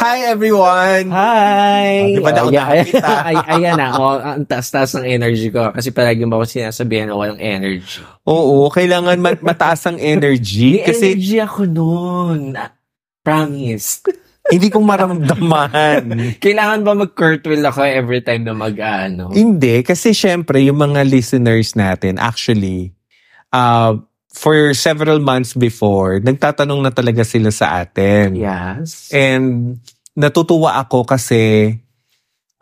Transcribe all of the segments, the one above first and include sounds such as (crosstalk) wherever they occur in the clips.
Hi everyone! Hi! Di ba na ako Oh, yeah, nakakita? (laughs) ay, ayan na. Oh, ang taas-taas ng energy ko. Kasi palagi mo ako sinasabihan na walang energy. Oo, kailangan ma- mataas ang energy kasi energy ako noon. Promise. (laughs) hindi ko maramdaman. (laughs) Kailangan ba mag-curtwheel ako every time na mag-ano? hindi, kasi syempre yung mga listeners natin actually uh, for several months before, nagtatanong na talaga sila sa atin. Yes. And natutuwa ako kasi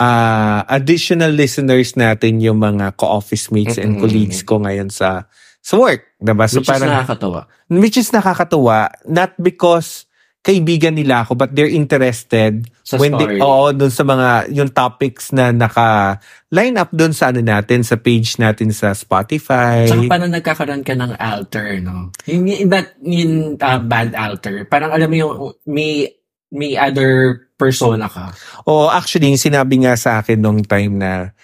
uh, additional listeners natin yung mga co-office mates and Mm-mm. colleagues ko ngayon sa sa work. Diba? So Which is parang, nakakatawa. which is nakakatuwa, not because kaibigan nila ako, but they're interested Sa when story. they, oo, dun sa mga, yung topics na naka-line up dun sa ano natin, sa page natin sa Spotify. Tsaka parang nagkakaroon ka ng alter, no? Yung, that, yung uh, bad alter. Parang alam mo yung may, may other persona ka. O actually, yung sinabi nga sa akin nung time na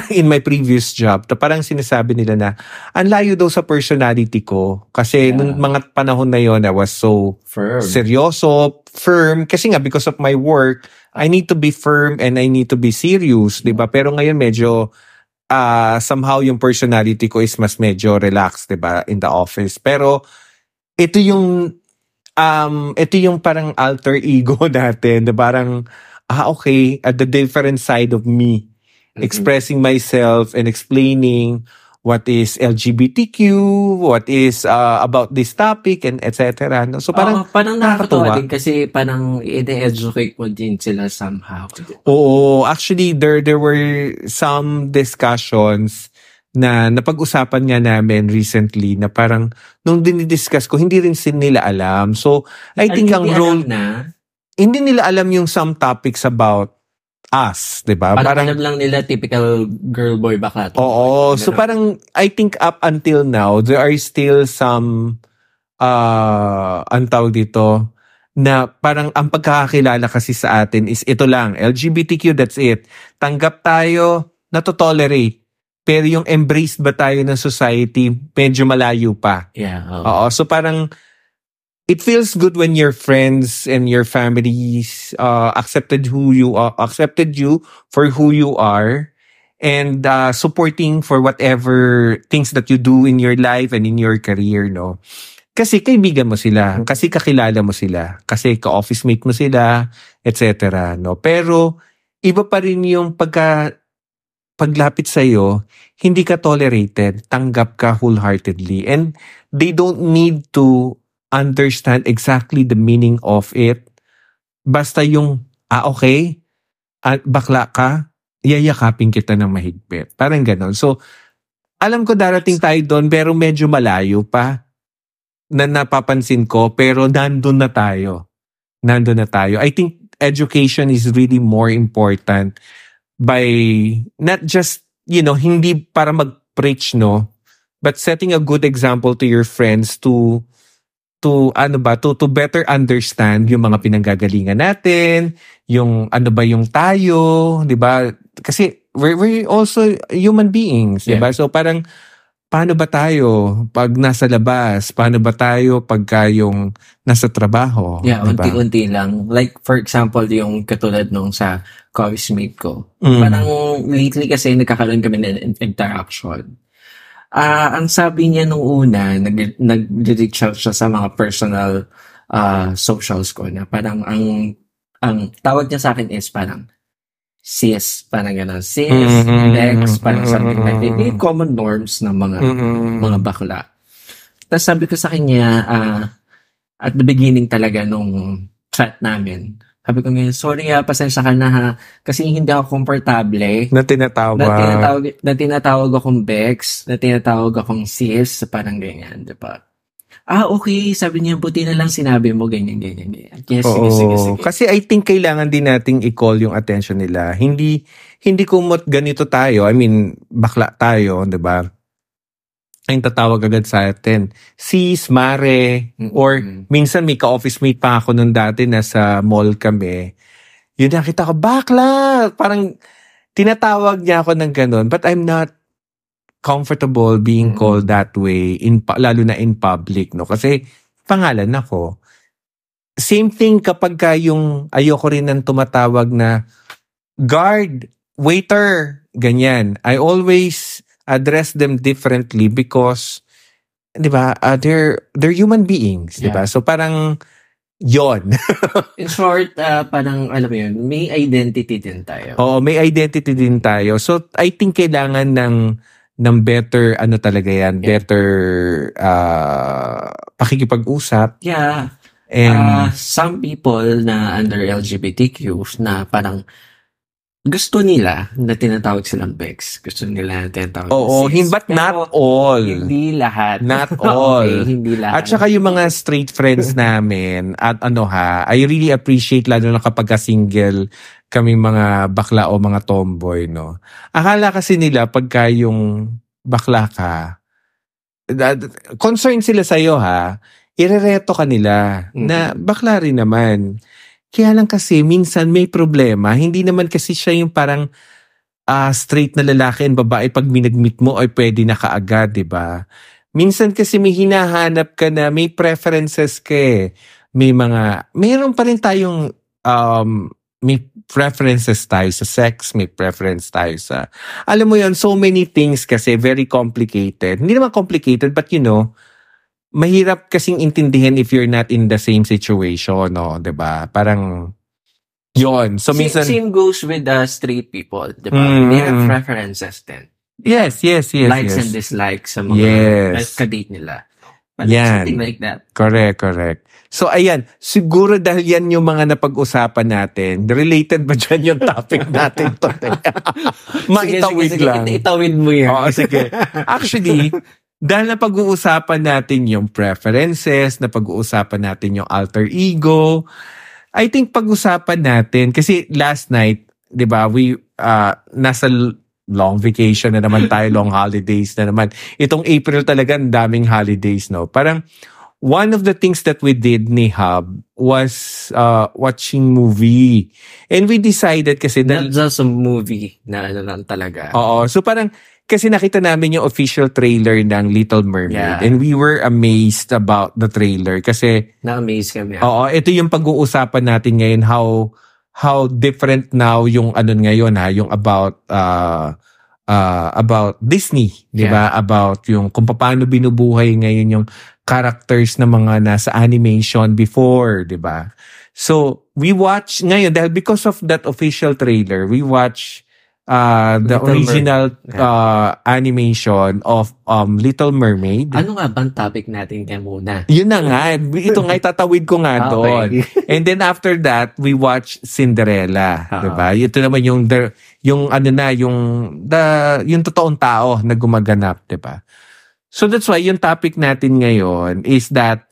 (laughs) in my previous job, to parang sinasabi nila na ang layo daw sa personality ko. Kasi Yeah. nung mga panahon na yon I was so Firm. seryoso, firm. Kasi nga, because of my work, I need to be firm and I need to be serious, di ba? Pero ngayon medyo, ah somehow yung personality ko is mas medyo relaxed, di ba? In the office. Pero, ito yung, um, ito yung parang alter ego (laughs) natin, na parang, ah, okay, at the different side of me. Expressing myself and explaining what is LGBTQ, what is uh, about this topic, and etc. No? So parang, Oo, parang nakakatawa din kasi parang ine-educate mo din sila somehow. Oo, actually there there were some discussions na napag-usapan nga namin recently na parang nung dinidiscuss ko hindi rin sin nila alam. So I think ang role na, hindi nila alam yung some topics about us, 'di ba? parang, alam lang nila typical girl boy bakla. Oo, so Ganun. parang I think up until now there are still some uh ang tawag dito na parang ang pagkakakilala kasi sa atin is ito lang, LGBTQ, that's it. Tanggap tayo, nato-tolerate. Pero yung embraced ba tayo ng society, medyo malayo pa. Yeah. oo. Oo, so parang it feels good when your friends and your families uh, accepted who you are, accepted you for who you are and uh, supporting for whatever things that you do in your life and in your career, no? Kasi kaibigan mo sila, kasi kakilala mo sila, kasi ka-office mate mo sila, etc. No? Pero iba pa rin yung pagka paglapit sa hindi ka tolerated, tanggap ka wholeheartedly. And they don't need to understand exactly the meaning of it. Basta yung, ah okay, at bakla ka, yayakapin kita ng mahigpit. Parang ganon. So, alam ko darating tayo doon, pero medyo malayo pa na napapansin ko, pero nandun na tayo. Nandun na tayo. I think education is really more important by not just, you know, hindi para mag-preach, no? But setting a good example to your friends to to ano ba to to better understand yung mga pinanggagalingan natin, yung ano ba yung tayo, 'di ba? Kasi we're, we're also human beings, 'di ba? So parang paano ba tayo pag nasa labas? Paano ba tayo pagka yung nasa trabaho? Yeah, 'di ba? unti-unti lang. Like, for example, yung katulad nung sa college mate ko. Mm. Parang lately kasi nagkakaroon kami ng in- interaction. Ah, ang sabi niya nung una, nag, nag-reach out siya sa mga personal ah, socials ko na parang ang ang tawag niya sa akin is parang sis, parang gano'n. Sis, Mhm. dex, parang something like that. Yung common norms ng mga Mm-mm. mga bakla. Tapos sabi ko sa kanya, ah, at the beginning talaga nung chat namin, sabi ko ngayon, sorry ha, pasensya ka na ha, kasi hindi ako komportable. na tinatawag. Na tinatawag, na tinatawag akong Bex, na tinatawag akong sis, parang ganyan, di ba? Ah, okay. Sabi niya, buti na lang sinabi mo, ganyan, ganyan, ganyan. Yes, sige, sige, sige. Kasi I think kailangan din nating i-call yung attention nila. Hindi hindi kumot ganito tayo. I mean, bakla tayo, 'di ba? Ang tatawag agad sa atin. Sis, mare, or minsan may ka-office mate pa ako nung dati nasa mall kami. Yun nakita ko, bakla! Parang tinatawag niya ako ng ganun. But I'm not comfortable being Mm. called that way in lalo na in public no kasi pangalan ako same thing kapag ka yung ayoko rin ng tumatawag na guard, waiter, ganyan. I always address them differently because 'di ba? Uh, they're they're human beings, 'di ba? So parang yon. (laughs) In short, uh, parang alam mo yun, may identity din tayo. Oo, may identity din tayo. So I think kailangan ng ng better ano talaga yan, Yeah. better uh, pakikipag-usap Yeah. and Uh, some people na under LGBTQ na parang gusto nila na tinatawag silang Bex. Gusto nila na tinatawag oo, cis. hin- but not all. Hindi lahat. Not (laughs) all. okay, hindi lahat. At saka yung mga straight friends (laughs) namin, at ano ha, I really appreciate lalo na kapag ka single kami mga bakla o mga tomboy, no? Akala kasi nila pagka yung bakla ka, concerned sila sa'yo ha, irereto ka nila na bakla rin naman. Kaya lang kasi minsan may problema, hindi naman kasi siya yung parang ah, straight na lalaki and babae pag minagmeet mo ay pwede na kaagad, di ba? Minsan kasi may hinahanap ka na may preferences ka eh. May mga, mayroon pa rin tayong, um, may preferences tayo sa sex, may preference tayo sa, alam mo yon so many things kasi very complicated. Hindi naman complicated, but you know, mahirap kasing intindihin if you're not in the same situation, no? ba? Parang, yon So, Same- minsan, Same, goes with the straight people, di ba? Mm. They have preferences din. yes, yes, yes, Likes yes. and dislikes sa mga Yes. kadate nila. But Yan. something like that. Correct, correct. So ayan, siguro dahil yan yung mga napag-usapan natin, related ba dyan yung topic (laughs) natin today? Maitawid sige, lang. Sige, itawid mo yan. Oo, sige. Actually, dahil na pag-uusapan natin yung preferences, na pag-uusapan natin yung alter ego, I think pag-usapan natin, kasi last night, di ba, we, uh, nasa long vacation na naman tayo, long holidays na naman. Itong April talaga, ang daming holidays, no? Parang, one of the things that we did ni Hub was uh, watching movie. And we decided kasi Not dahil just a movie na ano lang talaga. Oo. So parang, kasi nakita namin yung official trailer ng Little Mermaid. Yeah. And we were amazed about the trailer. Kasi, Na-amaze kami. oo, ito yung pag-uusapan natin ngayon, how, how different now yung ano ngayon ha, yung about, uh, uh, about Disney, di ba? About yung kung paano binubuhay ngayon yung characters na mga nasa animation before, di ba? So, we watch ngayon, dahil because of that official trailer, we watch uh, the Little Mer- original uh, animation of um, Little Mermaid. Ano nga bang topic natin kaya muna? Yun na nga. Ito nga, itatawid ko nga (laughs) doon. Okay. And then after that, we watch Cinderella, Oo. 'di ba? Ito naman yung the, yung ano na yung the yung totoong tao na gumaganap, 'di ba? So that's why yung topic natin ngayon is that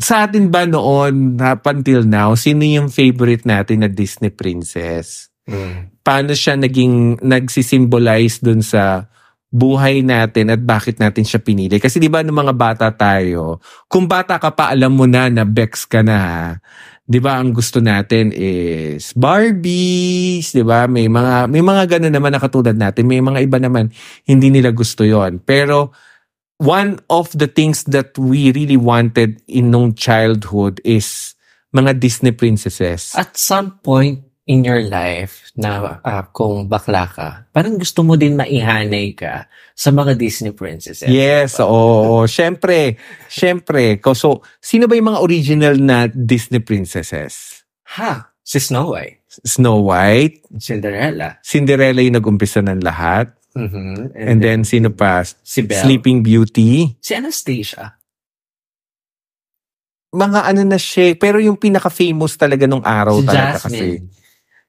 sa atin ba noon up until now, sino yung favorite natin na Disney princess? Mm. Paano siya naging nagsisimbolize dun sa buhay natin at bakit natin siya pinili. Kasi di ba nung mga bata tayo, kung bata ka pa alam mo na na Bex ka na, di ba ang gusto natin is Barbies, di ba? May mga may mga ganun naman na katulad natin. May mga iba naman hindi nila gusto 'yon. Pero one of the things that we really wanted in nung childhood is mga Disney princesses. At some point in your life na ah, kung bakla ka, parang gusto mo din maihanay ka sa mga Disney princesses. Yes, oo. Siyempre, siyempre. Ko- So, sino ba yung mga original na Disney princesses? Ha? Si Snow White. Snow White, Cinderella. Cinderella yung nag-umpisa ng lahat. Mhm. And then, sino pa? si Belle. Sleeping Beauty. Si Anastasia. Mga ano na siya. Pero yung pinaka-famous talaga nung araw Si talaga kasi.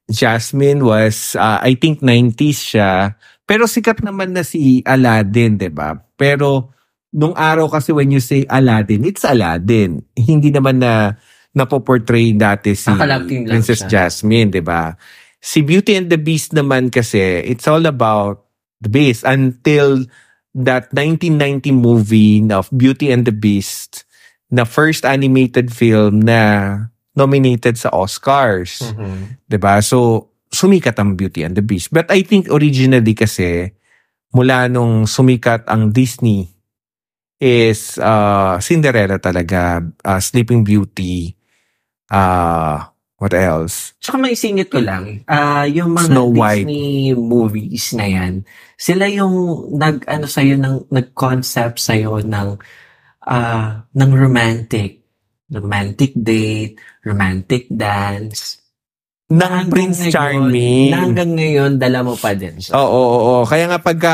Jasmine. Was, uh, I think 90s siya. Pero sikat naman na si Aladdin, 'di ba? Pero nung araw kasi when you say Aladdin, it's Aladdin. Hindi naman na napoportray dati si lang Princess siya. Jasmine, 'di ba? Si Beauty and the Beast naman kasi, it's all about the Beast until that 1990 movie of Beauty and the Beast na first animated film na nominated sa Oscars. Mhm. 'Di ba? So, sumikat ang Beauty and the Beast. But I think originally kasi, mula nung sumikat ang Disney, is uh, Cinderella talaga, uh, Sleeping Beauty, Ah, what else? Tsaka maisingit ko lang, ah yung mga Snow White. Disney movies na yan, sila yung nag, ano sa'yo, ng, nag-concept sa'yo ng, ah ng romantic. Romantic date, romantic dance. Hanggang Prince ngayon- Charming. Na hanggang ngayon, dala mo pa din siya. Oo, oo, oo. Kaya nga pagka,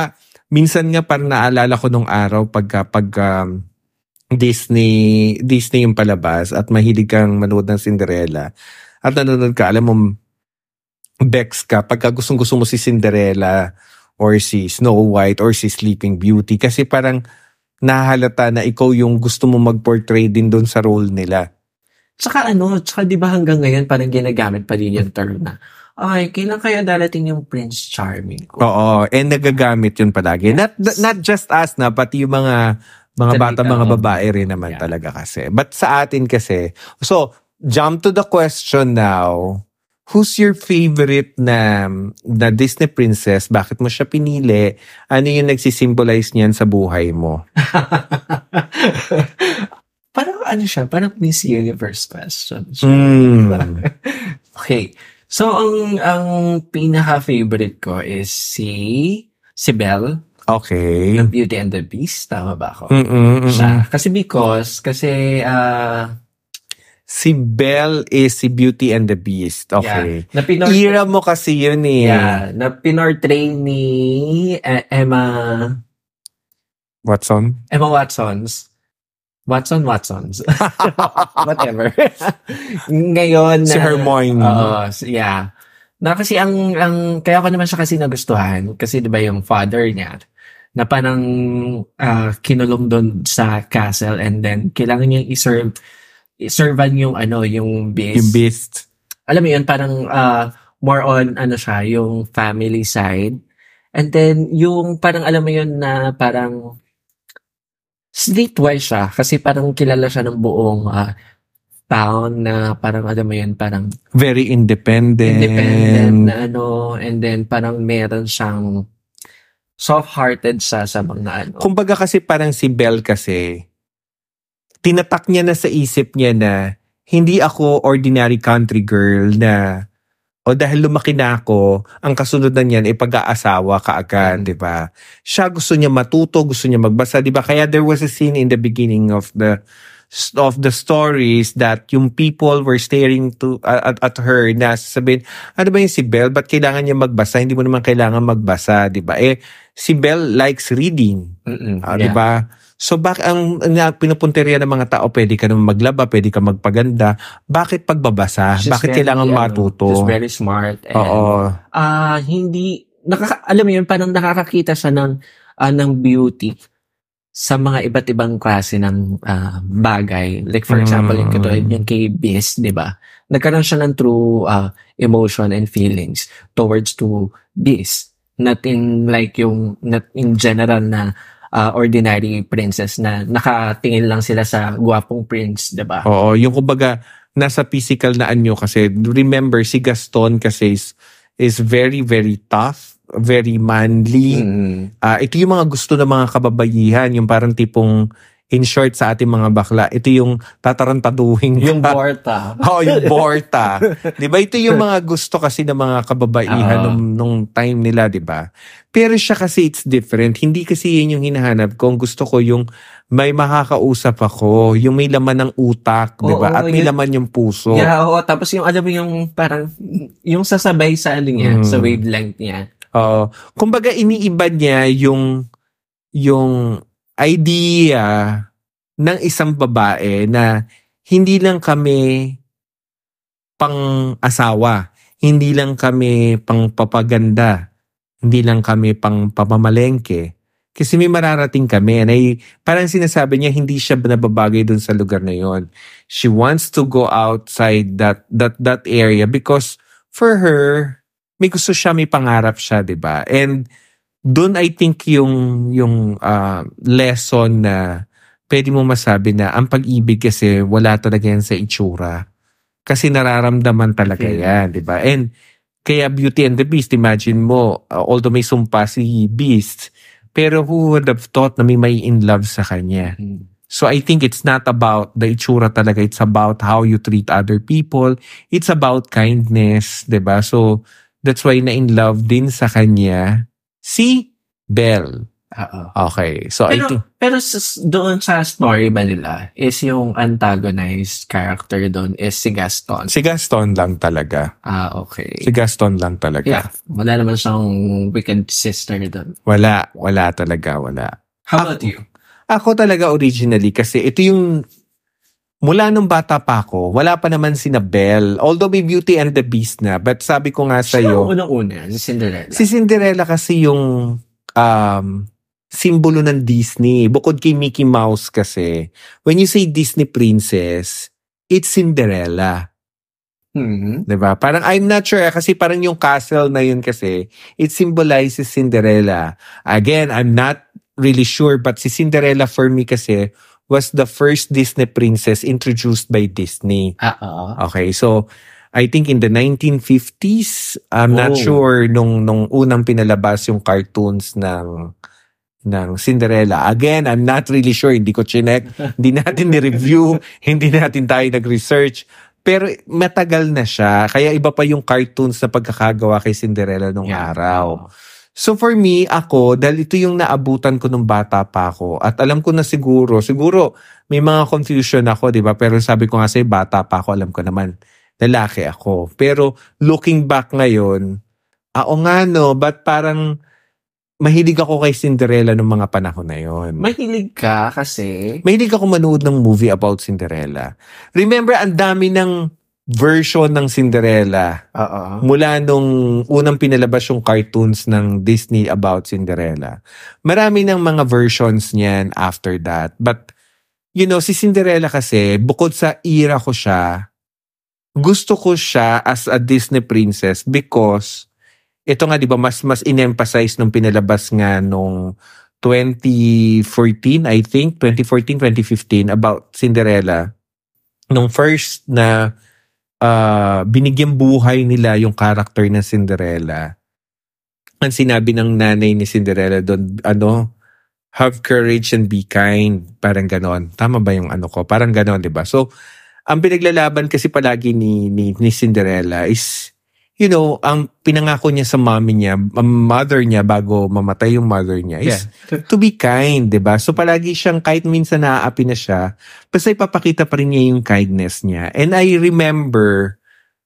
minsan nga parang naalala ko nung araw pagka, pag um, Disney, Disney yung palabas at mahilig kang manood ng Cinderella at nanonood ka, alam mo, Bex ka, pagka gustong gusto mo si Cinderella or si Snow White or si Sleeping Beauty kasi parang nahalata na ikaw yung gusto mo mag-portray din doon sa role nila. Tsaka ano, tsaka di ba hanggang ngayon parang ginagamit pa din yung term na, ay, kailan kaya darating yung Prince Charming ko? Oo, and nagagamit yun palagi. Not not just us na, pati yung mga mga bata, mga babae rin naman Yeah. talaga kasi. But sa atin kasi, so, jump to the question now. Who's your favorite na, na Disney princess? Bakit mo siya pinili? Ano yung nagsisimbolize niyan sa buhay mo? (laughs) parang ano siya, parang Miss Universe question. Hmm. (laughs) Okay. So, ang ang pinaka-favorite ko is si si Belle, Okay. ng Beauty and the Beast. Tama ba ako? Mm-mm, mm-mm. Siya. Kasi because, kasi, ah, Si Belle is si Beauty and the Beast. Okay. yeah, na pinor- Era mo kasi yun eh. yeah, na pinortray ni eh, Emma, Watson? Emma Watsons. Watson, Watsons. (laughs) Whatever. (laughs) Ngayon, Si Hermione. Oo, s- yeah. Na kasi ang, ang, kaya ko naman siya kasi nagustuhan. Kasi di ba yung father niya, na parang ah, kinulong doon sa castle and then kailangan niyang i-serve i-servan yung ano yung beast. Yung Beast. Alam mo yun parang ah, more on ano siya yung family side. And then yung parang alam mo yun na parang streetwise siya kasi parang kilala siya ng buong ah, town na parang alam mo yun parang Very independent. independent na ano and then parang meron siyang soft-hearted siya sa mga ano. Kumbaga kasi parang si Belle kasi, tinatak niya na sa isip niya na hindi ako ordinary country girl na o dahil lumaki na ako, ang kasunod na niyan ay pag-aasawa kaagad, Mm. di ba? Siya gusto niya matuto, gusto niya magbasa, di ba? Kaya there was a scene in the beginning of the of the stories that yung people were staring to at, at her na sasabihin, ano ba yung si Belle? Ba't kailangan niya magbasa? Hindi mo naman kailangan magbasa, di ba? Eh, si Belle likes reading. Mm-mm, Ah, yeah. Di ba? So, bak ang na, pinupunteriya ng mga tao, pwede ka naman maglaba, pwede ka magpaganda. Bakit pagbabasa? She's Bakit very, kailangan ano, matuto? She's very smart. And, Oo. ah hindi, nakaka, alam mo yun, parang nakakakita siya ng, ah, ng beauty sa mga iba't ibang klase ng ah, bagay. Like for example, yung Mm. katulad yung kay Beast, di ba? Nagkaroon siya ng true ah, emotion and feelings towards to Beast. Not in like yung, not in general na ah, ordinary princess na nakatingin lang sila sa gwapong prince, di ba? Oo. Yung kumbaga, nasa physical na anyo kasi, remember, si Gaston kasi is, is very, very tough, very manly. Mm. Ah, ito yung mga gusto ng mga kababayihan, yung parang tipong, in short sa ating mga bakla, ito yung tatarantaduhin Yung ka. Borta. (laughs) Oo, yung Borta. 'Di ba? Ito yung mga gusto kasi ng mga kababaihan Oo. nung, nung time nila, 'di ba? Pero siya kasi it's different. Hindi kasi yun yung hinahanap ko. Ang gusto ko yung may makakausap ako, yung may laman ng utak, 'di ba? At may yun- laman yung puso. Yeah, oo. Tapos yung, alam mo yung parang, yung sasabay sa ano niya, Mm. sa wavelength niya. Oo. kumbaga iniiba niya yung yung idea ng isang babae na hindi lang kami pang asawa, hindi lang kami pang papaganda, hindi lang kami pang pamamalengke. Kasi may mararating kami and ay, parang sinasabi niya hindi siya nababagay dun sa lugar na yon. She wants to go outside that that that area because for her may gusto siya, may pangarap siya, 'di ba? And doon I think yung yung ah, lesson na pwede mo masabi na ang pag-ibig kasi wala talaga yan sa itsura. Kasi nararamdaman talaga Okay. yan, 'di ba? And kaya Beauty and the Beast, imagine mo, uh, although may sumpa si Beast, pero who would have thought na may may in love sa kanya? So I think it's not about the itsura talaga. It's about how you treat other people. It's about kindness, 'di ba? So that's why na in love din sa kanya si Belle. Oo. Okay. So I Pero, think pero sa- doon sa story ba nila, is yung antagonized character doon is si Gaston. si Gaston lang talaga. Ah, okay. Si Gaston lang talaga. Yeah. Wala naman siyang wicked sister doon. Wala, wala talaga, wala. How about you? Ako talaga originally kasi ito yung mula nung bata pa ako, wala pa naman si Belle. Although may Beauty and the Beast na, but sabi ko nga sa Siya yung unang-una, si Cinderella. si Cinderella kasi yung um, simbolo ng Disney. Bukod kay Mickey Mouse kasi, when you say Disney princess, it's Cinderella. Mhm. 'Di ba? Parang I'm not sure eh, kasi parang yung castle na yun kasi it symbolizes Cinderella. Again, I'm not really sure but si Cinderella for me kasi was the first Disney princess introduced by Disney. Ah, oo. Okay, so I think in the 1950s, I'm not Oh. sure nung nung unang pinalabas yung cartoons ng ng Cinderella. Again, I'm not really sure, hindi ko chinek, (laughs) hindi natin ni-review, hindi natin tayo nag-research. Pero matagal na siya. Kaya iba pa yung cartoons na pagkakagawa kay Cinderella nung Yeah. araw. So for me, ako, dahil ito yung naabutan ko nung bata pa ako, at alam ko na siguro, siguro may mga confusion ako, di ba? Pero sabi ko nga sa'yo, bata pa ako, alam ko naman, lalaki ako. Pero looking back ngayon, ah, oo nga no, but parang mahilig ako kay Cinderella nung mga panahon na yon. Mahilig ka kasi Mahilig ako manood ng movie about Cinderella. Remember, ang dami ng version ng Cinderella Oo. mula nung unang pinalabas yung cartoons ng Disney about Cinderella. Marami ng mga versions niyan after that. But, you know, si Cinderella kasi, bukod sa era ko siya, gusto ko siya as a Disney princess because ito nga 'di ba mas mas in-emphasize nung pinalabas nga nung 2014 I think 2014 2015 about Cinderella nung first na uh, binigyan buhay nila yung character ng Cinderella. Ang sinabi ng nanay ni Cinderella doon ano have courage and be kind. Parang ganon. Tama ba yung ano ko? Parang ganon 'di ba? So ang pinaglalaban kasi palagi ni, ni, ni Cinderella is, you know, ang pinangako niya sa mommy niya, ang mother niya bago mamatay yung mother niya is to be kind, 'di ba? So palagi siyang kahit minsan naaapi na siya, basta ipapakita pa rin niya yung kindness niya. And I remember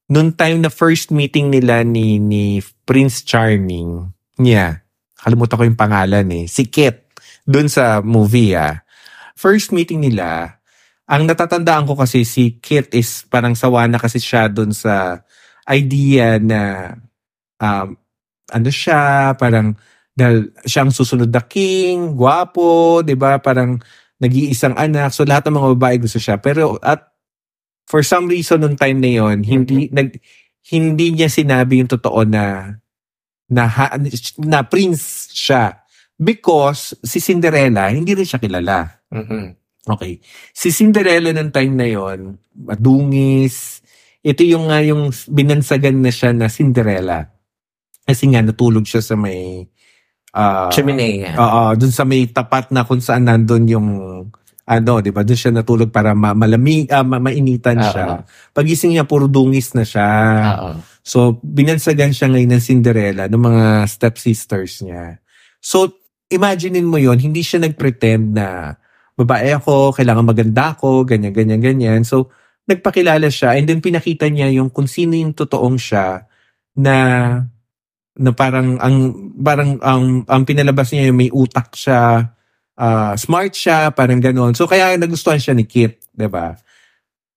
nung time na first meeting nila ni ni Prince Charming niya. Kalimutan ko yung pangalan eh. Si Kit dun sa movie ah. First meeting nila, ang natatandaan ko kasi si Kit is parang sawa na kasi siya dun sa idea na um, ano siya, parang dahil siya ang susunod na king, gwapo, 'di ba? Parang nag-iisang anak. So lahat ng mga babae gusto siya. Pero at for some reason nung time na yon, hindi nag hindi niya sinabi yung totoo na na, ha- na prince siya because si Cinderella hindi rin siya kilala. Mhm. Okay. Si Cinderella ng time na yon, madungis. Ito yung nga yung binansagan na siya na Cinderella. Kasi nga natulog siya sa may ah Chimenea. Oo, dun sa may tapat na kung saan nandun yung ano, 'di ba? Doon siya natulog para ma- malamig, ah, ma- mainitan Oo. siya. Pagising niya puro dungis na siya. Oo. So, binansagan siya ngayon ng Cinderella ng mga stepsisters niya. So, imaginein mo yon hindi siya nag-pretend na babae ako, kailangan maganda ako, ganyan, ganyan, ganyan. So, nagpakilala siya and then pinakita niya yung kung sino yung totoong siya na na parang ang parang ang ang pinalabas niya yung may utak siya, ah, smart siya, parang gano'n. So kaya nagustuhan siya ni Kit, 'di ba?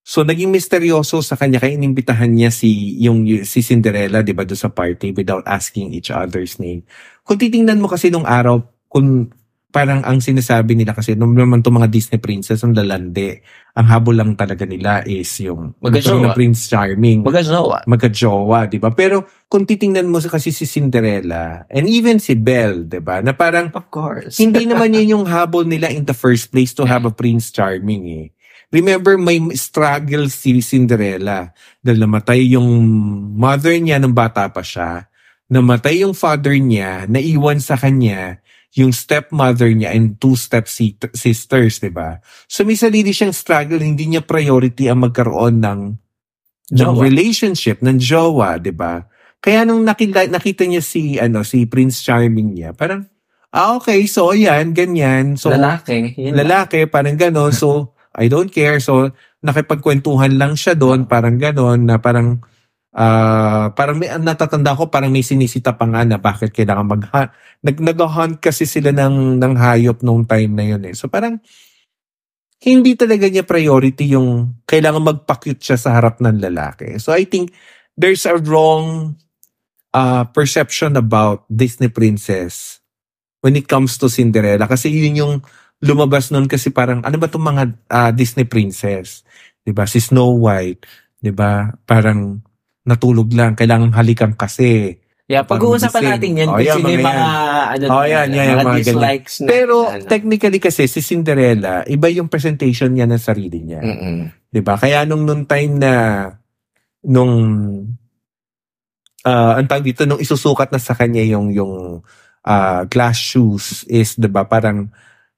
So naging misteryoso sa kanya kaya inimbitahan niya si yung si Cinderella 'di ba do sa party without asking each other's name. Kung titingnan mo kasi nung araw kung parang ang sinasabi nila kasi nung naman to mga Disney princess ang lalande. Ang habol lang talaga nila is yung Magkajowa. Prince Charming Magkajowa. magka-jowa, 'di ba? Pero kung titingnan mo kasi si Cinderella and even si Belle, 'di ba? Na parang Of course. hindi naman yun yung habol nila in the first place to have a Prince Charming eh. Remember, may struggle si Cinderella dahil namatay yung mother niya nung bata pa siya, namatay yung father niya, naiwan sa kanya yung stepmother niya and two step sisters, di ba? So may sarili siyang struggle, hindi niya priority ang magkaroon ng, ng Jowa. relationship, ng jowa, di ba? Kaya nung nakita, nakita niya si, ano, si Prince Charming niya, parang, ah, okay, so yan, ganyan. So, lalaki. Yun lang. lalaki, parang gano'n. So, I don't care. So, nakipagkwentuhan lang siya doon, parang gano'n, na parang, ah parang may, natatanda ko, parang may sinisita pa nga na bakit kailangan mag nag nag-hunt kasi sila ng, ng hayop nung time na yun eh. So, parang, hindi talaga niya priority yung kailangan magpa-cute siya sa harap ng lalaki. So, I think, there's a wrong uh, perception about Disney princess when it comes to Cinderella. Kasi yun yung lumabas nun kasi parang, ano ba itong mga ah, Disney princess? 'Di ba Si Snow White. 'di ba Parang natulog lang. Kailangan halikan kasi. Yeah, pag-uusapan natin yan. Oh, yung mga mga, ano, Oh, yan, yan, mga mga dislikes na. Pero ano. technically kasi si Cinderella, iba yung presentation niya ng sarili niya. Mm-mm. 'Di ba Kaya nung nung time na nung ah ang tawag dito nung isusukat na sa kanya yung yung ah, glass shoes is 'di ba parang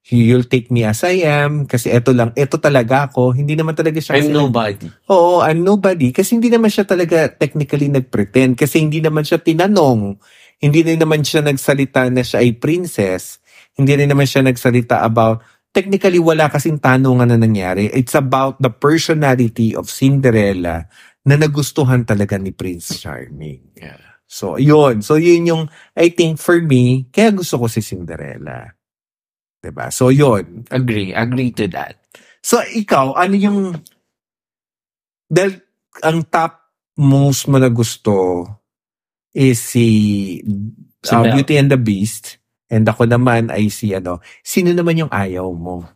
you'll take me as I am kasi eto lang eto talaga ako hindi naman talaga siya I'm kasi- nobody. Oo, I'm nobody. Kasi hindi naman siya talaga technically nag-pretend. Kasi hindi naman siya tinanong. Hindi rin naman siya nagsalita na siya ay princess. Hindi rin naman siya nagsalita about, technically wala kasing tanungan na nangyari. It's about the personality of Cinderella na nagustuhan talaga ni Prince Charming. So, yun. So, yun yung, I think for me, kaya gusto ko si Cinderella. 'Di ba So, yun. Agree. Agree to that. So, ikaw, ano yung... Dahil ang top most mo na gusto is si, Si uh. Beauty and the Beast. And ako naman ay si ano. Sino naman yung ayaw mo?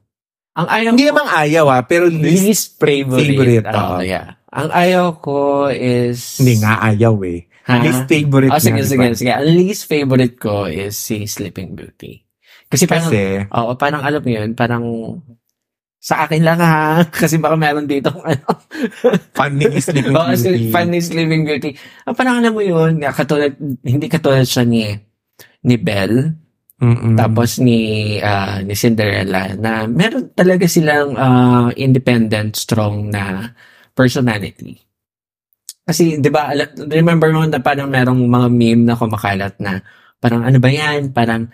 Ang ayaw Hindi ko, naman ayaw ah, pero least... least favorite. favorite, ah. yeah. Ang ayaw ko is... Hindi nga ayaw eh. Ha? Least favorite Oh, sige, sige, ba? sige. Ang least favorite ko is si Sleeping Beauty. Kasi parang, Kasi, oo, parang alam mo yun, parang sa akin lang ha. (laughs) Kasi baka meron dito ano. (laughs) fun ni Sleeping Oo, kasi Beauty. fan ni Sleeping Beauty. Ah, parang alam mo yun, katulad, hindi katulad siya ni, ni Belle, Mm-mm. tapos ni, ah, ni Cinderella, na meron talaga silang ah, independent, strong na personality. Kasi, di ba, remember mo na parang merong mga meme na kumakalat na parang ano ba yan? Parang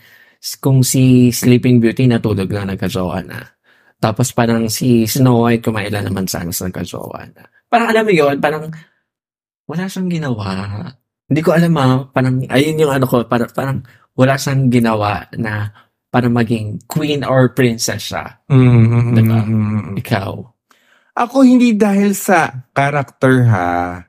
kung si Sleeping Beauty natulog lang nagkajowa na. Tapos parang si Snow White kumailan naman sana sa nagkajowa na. Parang alam mo yun, parang wala siyang ginawa. Hindi ko alam ah, parang ayun yung ano ko, parang, parang wala siyang ginawa na para maging queen or princess siya. Mm-mm. Diba? Mm-mm. Ikaw. Ako hindi dahil sa character ha.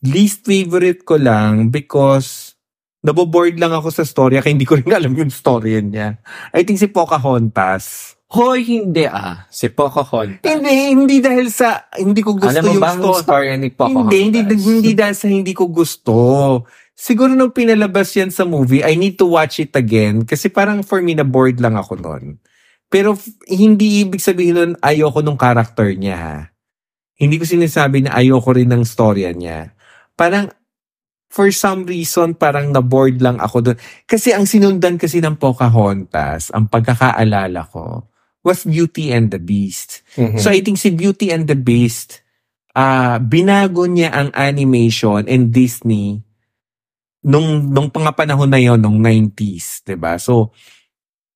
Least favorite ko lang because naboboard lang ako sa story kaya hindi ko rin (laughs) alam yung story niya. I think si Pocahontas. Hoy, hindi ah. Si Pocahontas. Hindi, hindi dahil sa hindi ko gusto Alam mo yung ba ang story. story ni Pocahontas? Hindi, hindi, hindi dahil sa hindi ko gusto. Siguro nung pinalabas yan sa movie, I need to watch it again kasi parang for me na bored lang ako nun. Pero hindi ibig sabihin nun ayoko nung character niya. Hindi ko sinasabi na ayoko rin ng storya niya. Parang for some reason parang na-bored lang ako doon. Kasi ang sinundan kasi ng Pocahontas, ang pagkakaalala ko, was Beauty and the Beast. Mhm. So I think si Beauty and the Beast, ah binago niya ang animation and Disney nung nung mga panahon na yon nung 90s, 'di ba? So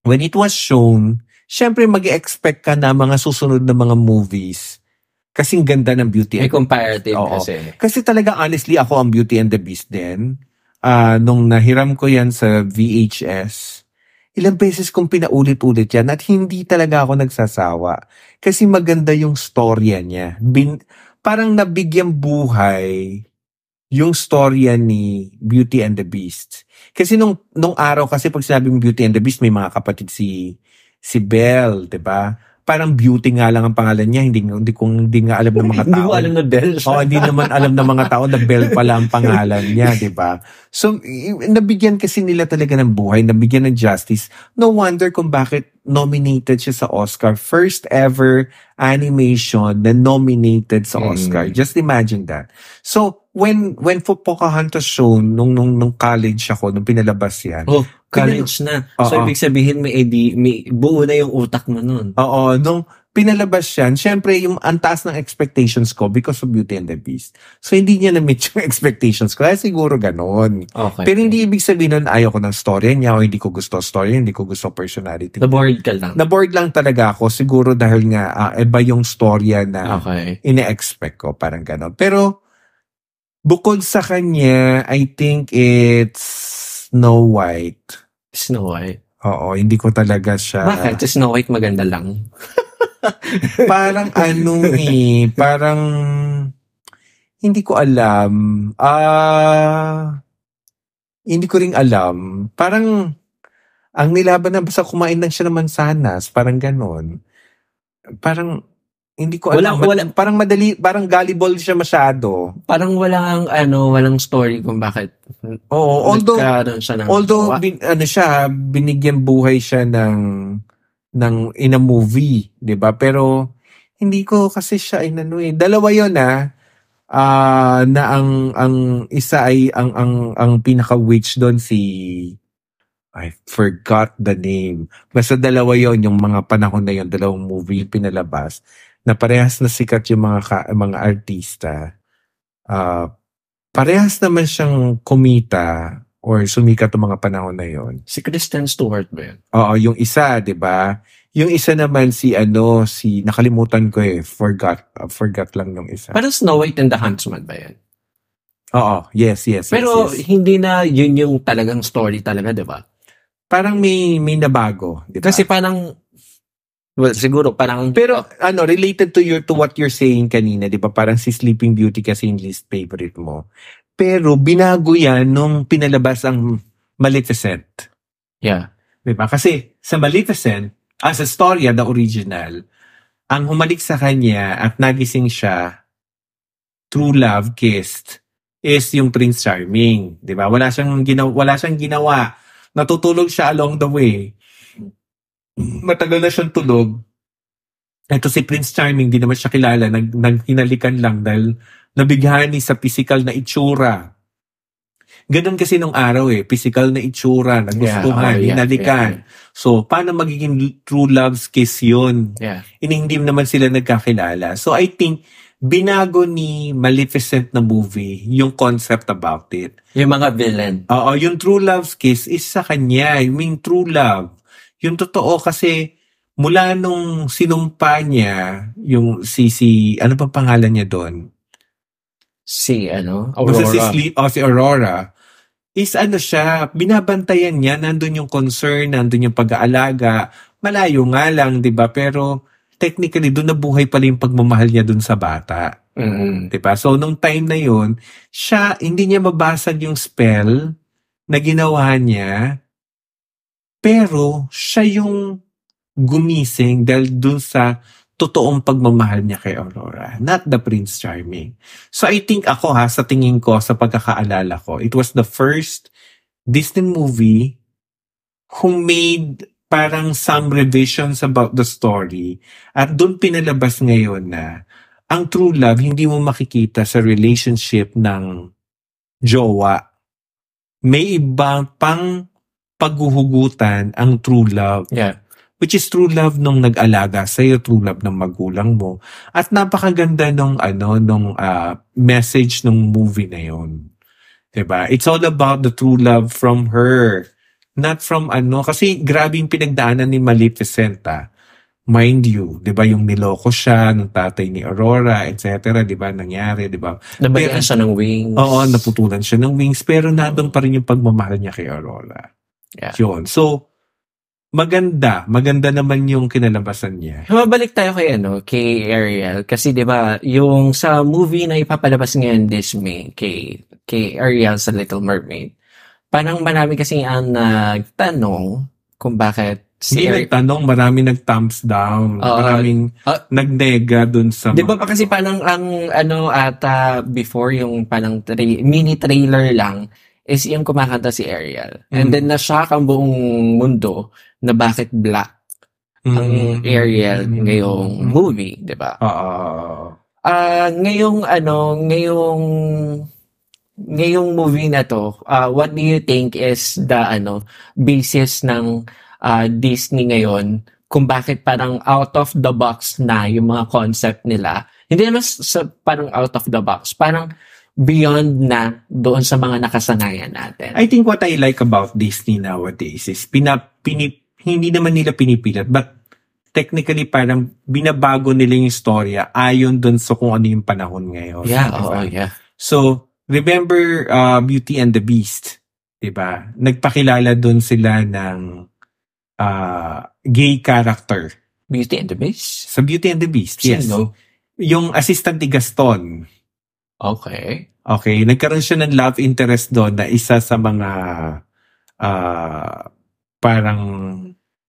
when it was shown, syempre mag-expect ka na mga susunod na mga movies kasing ganda ng Beauty May and comparative Oo. kasi. kasi talaga honestly ako ang Beauty and the Beast din. Ah, nung nahiram ko yan sa VHS, ilang beses kong pinaulit-ulit yan at hindi talaga ako nagsasawa. Kasi maganda yung storya niya. Bin, parang nabigyan buhay yung storya ni Beauty and the Beast. Kasi nung, nung araw kasi pag sinabing Beauty and the Beast, may mga kapatid si si Belle, 'di ba? Parang Beauty nga lang ang pangalan niya, hindi hindi kung hindi nga alam ng mga tao. Hindi mo alam na Belle siya. Oo, hindi naman alam ng mga tao na Bell pala ang pangalan niya, di ba? So, nabigyan kasi nila talaga ng buhay, nabigyan ng justice. No wonder kung bakit nominated siya sa Oscar. First ever animation na nominated sa Mm. Oscar. Just imagine that. So, when when po Pocahontas shown nung nung nung college ako nung pinalabas yan. Oh, college na. So, Oo. ibig sabihin may, edi, may buo na yung utak mo nun. Oo, nung pinalabas yan, syempre yung ang taas ng expectations ko because of Beauty and the Beast. So hindi niya na-meet (laughs) yung expectations ko. Kaya siguro ganon. Okay. Pero hindi ibig sabihin nun ayaw ko ng story niya o hindi ko gusto story, hindi ko gusto personality. Na-bored ka lang. Na-bored lang talaga ako siguro dahil nga ah, iba yung storya na Okay. ine-expect ko, parang ganon. Pero bukod sa kanya, I think it's Snow White. Snow White. Oo, hindi ko talaga siya. Bakit? Snow White maganda lang. (laughs) (laughs) parang ano eh, parang hindi ko alam. Ah, hindi ko rin alam. Parang ang nilaban na basta kumain lang siya ng mansanas, parang ganon. Parang hindi ko alam. Walang- walang- parang madali, parang gullible siya masyado. Parang walang ano, walang story kung bakit Oo, although siya ng Although bin, ano siya, binigyan buhay siya ng ng in a movie, 'di ba? Pero hindi ko kasi siya inano eh. Dalawa 'yon ah. Ah, na ang ang isa ay ang ang ang pinaka witch doon si I forgot the name. Basta dalawa 'yon yung mga panahon na 'yon, dalawang movie yung pinalabas na parehas na sikat yung mga ka, mga artista. Ah, parehas naman siyang kumita or sumikat ng mga panahon na yon. Si Kristen Stewart ba yun? Oo, yung isa, 'di ba? Yung isa naman si ano, si nakalimutan ko eh, forgot, uh, forgot lang nung isa. Parang Snow White and the Huntsman ba yan? Oo, yes, yes, yes, Pero yes. hindi na yun yung talagang story talaga, di ba? Parang may may nabago, 'di ba? Kasi parang, well, siguro parang, pero ano, related to your to what you're saying kanina, 'di ba? Parang si Sleeping Beauty kasi yung least favorite mo. Pero binago 'yan nung pinalabas ang Maleficent. yeah. 'Di ba? Kasi sa Maleficent, as a storya, the original, ang humalik sa kanya at nagising siya, true love kissed, is yung Prince Charming. 'Di ba? Wala siyang ginawa, wala siyang ginawa. Natutulog siya along the way. Matagal na siyang tulog. Ito si Prince Charming, di naman siya kilala. Nag, naghinalikan lang dahil nabighani sa physical na itsura. Ganon kasi nung araw eh, physical na itsura, nagustuhan, Yeah, oh, yeah, hinalikan. So, paano magiging true love's kiss yun? Yeah. Hindi naman sila nagkakilala. So, I think, binago ni Maleficent na movie yung concept about it. Yung mga villain. Oo, yung true love's kiss is sa kanya. I mean, true love. Yung totoo kasi mula nung sinumpa niya, yung si, si ano pa pangalan niya doon? Si, ano, Basta si, Aurora. Sleep, oh, si Aurora, is ano siya, binabantayan niya, nandun yung concern, nandun yung pag-aalaga, malayo nga lang, di ba? Pero technically, doon nabuhay pala yung pagmamahal niya doon sa bata. Mm-mm. 'Di ba? So nung time na 'yon, siya hindi niya mabasag yung spell na ginawa niya. Pero siya yung gumising dahil dun sa totoong pagmamahal niya kay Aurora, not the Prince Charming. So I think ako ha, sa tingin ko, sa pagkakaalala ko, it was the first Disney movie who made parang some revisions about the story at doon pinalabas ngayon na ang true love hindi mo makikita sa relationship ng jowa. May ibang pang paghuhugutan ang true love Yeah. Which is true love nung nag-alaga sa iyo, true love ng magulang mo. At napakaganda nung ano nung ah, message nung movie na 'yon. 'Di ba? It's all about the true love from her. Not from ano kasi grabe yung pinagdaanan ni Maleficent ah. Mind you, 'di ba yung niloko siya ng tatay ni Aurora, etc., 'di ba nangyari, 'di ba? Nabayan siya ng wings. Oo, naputulan siya ng wings pero nandun pa rin yung pagmamahal niya kay Aurora. Yeah. Yun. So, maganda. Maganda naman yung kinalabasan niya. Mabalik tayo kay ano, kay Ariel kasi 'di ba, yung sa movie na ipapalabas ngayon this May kay kay Ariel sa Little Mermaid. Parang marami kasi ang nagtanong kung bakit si Hindi Ariel. nagtanong, marami nag-thumbs down. Oo. maraming Ah. nag-nega dun sa... 'Di ba pa kasi parang ang ano ata before yung parang tra- mini trailer lang is yung kumakanta si Ariel. And Mm. then na-shock ang buong mundo na bakit black ang Mm. Ariel Mm. ngayong movie, 'di ba? Oo. Ah, ngayong ano, ngayong ngayong movie na to, ah, what do you think is the ano basis ng ah, Disney ngayon kung bakit parang out of the box na yung mga concept nila? Hindi naman sa parang out of the box, parang beyond na doon sa mga nakasanayan natin. I think what I like about Disney nowadays is pina, pini, hindi naman nila pinipilit but technically parang binabago nila yung storya ayon dun sa kung ano yung panahon ngayon. yeah, Di ba? oo, yeah. So, remember uh, Beauty and the Beast, 'di ba? Nagpakilala doon sila ng uh, gay character Beauty and the Beast? sa Beauty and the Beast. Yes. Sino? Yung assistant ni Gaston. Okay. Okay, nagkaroon siya ng love interest doon na isa sa mga ah, parang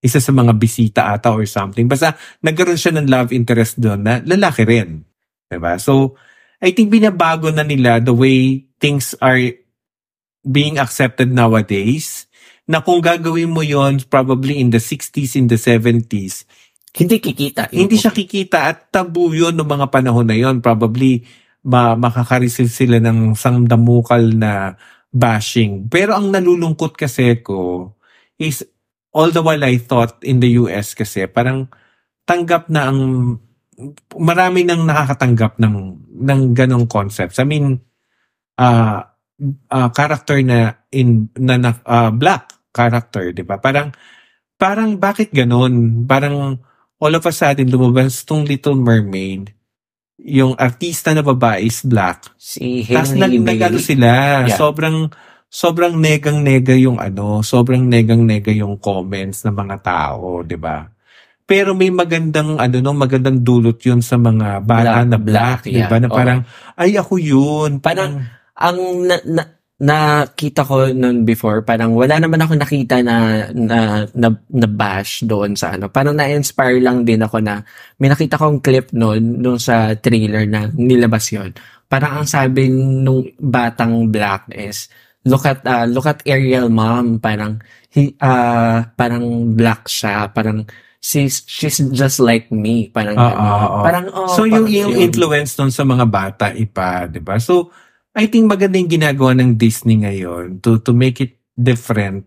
isa sa mga bisita ata or something. Basta nagkaroon siya ng love interest doon na lalaki rin. 'Di ba? So, I think binabago na nila the way things are being accepted nowadays na kung gagawin mo yon probably in the 60s, in the 70s, Hindi kikita. hindi siya kikita at tabu yun noong mga panahon na yon. Probably ma makaka-receive sila ng sangdamukal na bashing. Pero ang nalulungkot kasi ko is all the while I thought in the US kasi parang tanggap na ang marami nang nakakatanggap ng ng ganong concepts. I mean, uh, uh, character na in na, na uh, black character, 'di ba? Parang parang bakit ganon? Parang all of a sudden lumabas tong Little Mermaid, yung artista na babae is black. Si Tapos nag, sila, Yeah. sobrang sobrang negang-nega yung ano, sobrang negang-nega yung comments ng mga tao, 'di ba? Pero may magandang ano no, magandang dulot 'yun sa mga bata Black, na black, black, 'di ba? yeah. Na parang ay ako 'yun. Parang ang na, na, nakita ko noon before, parang wala naman ako nakita na na, na, na bash doon sa ano. Parang na-inspire lang din ako na may nakita kong clip noon nung sa trailer na nilabas yon. Parang ang sabi nung batang black is look at uh, look at Ariel mom parang he uh, parang black siya parang she's she's just like me parang Oo, ganun. oo. parang oh, so yung, parang yung yun. influence nun sa mga bata ipa, 'di ba? So I think maganda yung ginagawa ng Disney ngayon to to make it different.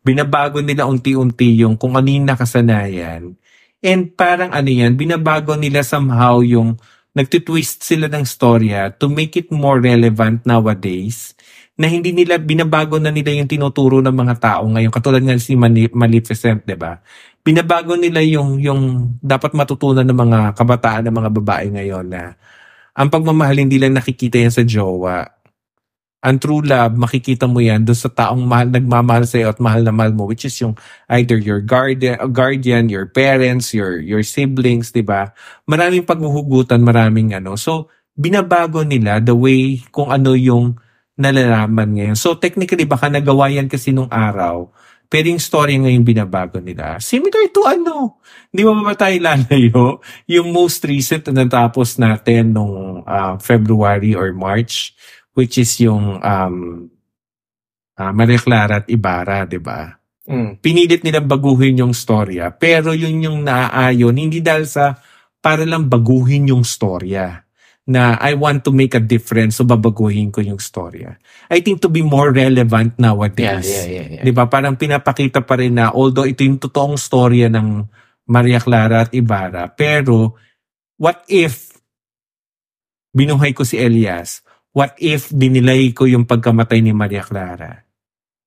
Binabago nila unti-unti yung kung ano yung nakasanayan. And parang ano yan, binabago nila somehow yung nagtitwist sila ng storya to make it more relevant nowadays na hindi nila binabago na nila yung tinuturo ng mga tao ngayon katulad nga si Maleficent 'di ba binabago nila yung yung dapat matutunan ng mga kabataan ng mga babae ngayon na ang pagmamahal hindi lang nakikita yan sa jowa. Ang true love, makikita mo yan doon sa taong mahal, nagmamahal sa iyo at mahal na mahal mo, which is yung either your guardian, guardian your parents, your your siblings, di ba? Maraming paghuhugutan, maraming ano. So, binabago nila the way kung ano yung nalalaman ngayon. So, technically, baka nagawa yan kasi nung araw, yung story ngayon binabago nila. Similar to ano, di ba tayo lalayo? (laughs) Yung most recent na natapos natin nung ah, February or March, which is yung um, ah, Maria Clara at Ibarra, di ba? Mm. Pinilit nilang baguhin yung storya, pero yun yung naaayon, hindi dahil sa para lang baguhin yung storya na I want to make a difference so babaguhin ko yung storya. I think to be more relevant Yeah, nowadays. yeah, yeah, yeah. Di ba? Parang pinapakita pa rin na although ito yung totoong storya ng Maria Clara at Ibarra, pero what if binuhay ko si Elias? What if dinilay ko yung pagkamatay ni Maria Clara?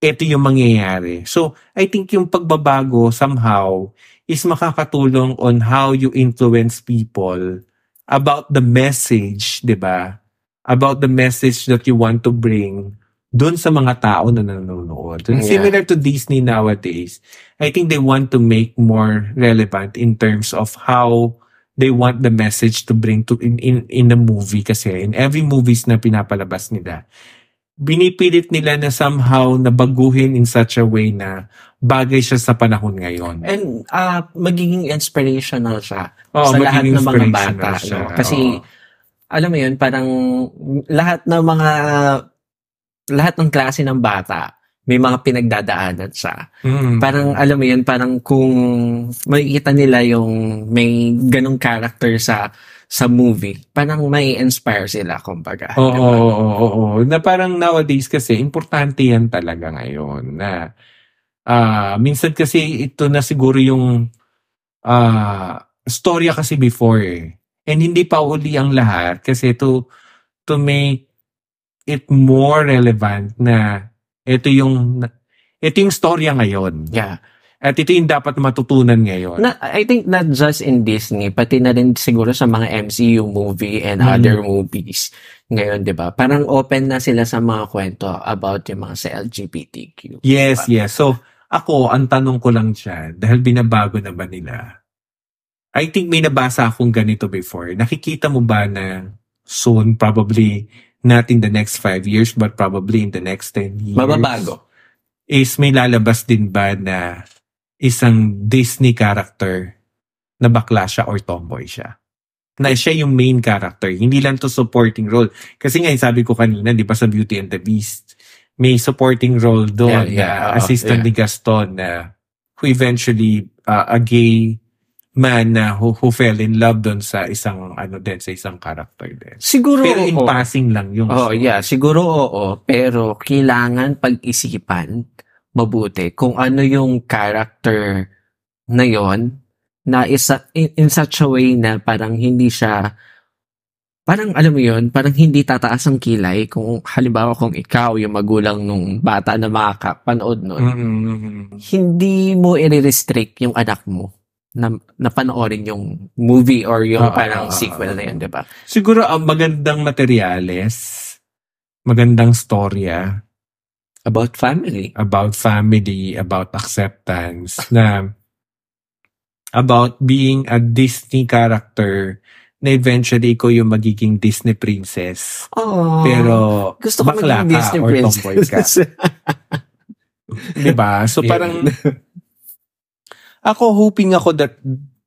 Ito yung mangyayari. So, I think yung pagbabago somehow is makakatulong on how you influence people about the message, 'di ba? About the message that you want to bring doon sa mga tao na nanonood. And Yeah. Similar to Disney nowadays, I think they want to make more relevant in terms of how they want the message to bring to in in in the movie kasi in every movies na pinapalabas nila binipilit nila na somehow na baguhin in such a way na bagay siya sa panahon ngayon. And uh, magiging inspirational siya Oo, sa lahat ng mga bata. siya. No? Kasi, Oo. alam mo yun, parang lahat ng mga, lahat ng klase ng bata, may mga pinagdadaanan siya. Mm. Parang alam mo yun, parang kung makikita nila yung may ganong character sa sa movie, parang may inspire sila, kumbaga. Oo, diba? oo, oo, oo. Na parang nowadays kasi, importante yan talaga ngayon. Na, ah minsan kasi ito na siguro yung ah storya kasi before eh. And hindi pa uli ang lahat kasi to, to make it more relevant na ito yung, ito yung storya ngayon. Yeah. At ito yung dapat matutunan ngayon. Na, I think not just in Disney, pati na rin siguro sa mga MCU movie and Mm. other movies ngayon, di ba? Parang open na sila sa mga kwento about yung mga sa LGBTQ. Yes, yes. So, ako, ang tanong ko lang dyan, dahil binabago na ba nila? I think may nabasa akong ganito before. Nakikita mo ba na soon, probably not in the next five years, but probably in the next 10 years, Mababago. is may lalabas din ba na isang Disney character na bakla siya or tomboy siya? Na siya yung main character, hindi lang to supporting role. Kasi nga, sabi ko kanina, di ba sa Beauty and the Beast, may supporting role doon Yeah, yeah, na oo, assistant yeah. ni Gaston na who eventually uh, a gay man na who, who fell in love doon sa isang ano din sa isang character din. Siguro, Pero in oo. passing lang yung Oh, story. yeah, siguro oo, pero kailangan pag-isipan mabuti kung ano yung character na yon na isa in, in such a way na parang hindi siya parang alam mo yon parang hindi tataas ang kilay kung halimbawa kung ikaw yung magulang nung bata na makakapanood nun Mm-mm. hindi mo i-restrict yung anak mo na, na panoorin yung movie or yung Ah, parang ah, sequel na yun, di ba? Siguro ang magandang materyales, magandang storya About family. about family, about acceptance, na about being a Disney character na eventually ikaw yung magiging Disney princess. Oh, Pero gusto ko bakla maging ka Disney or tomboy ka. princess. (laughs) Di ba? So Yeah. parang ako hoping ako that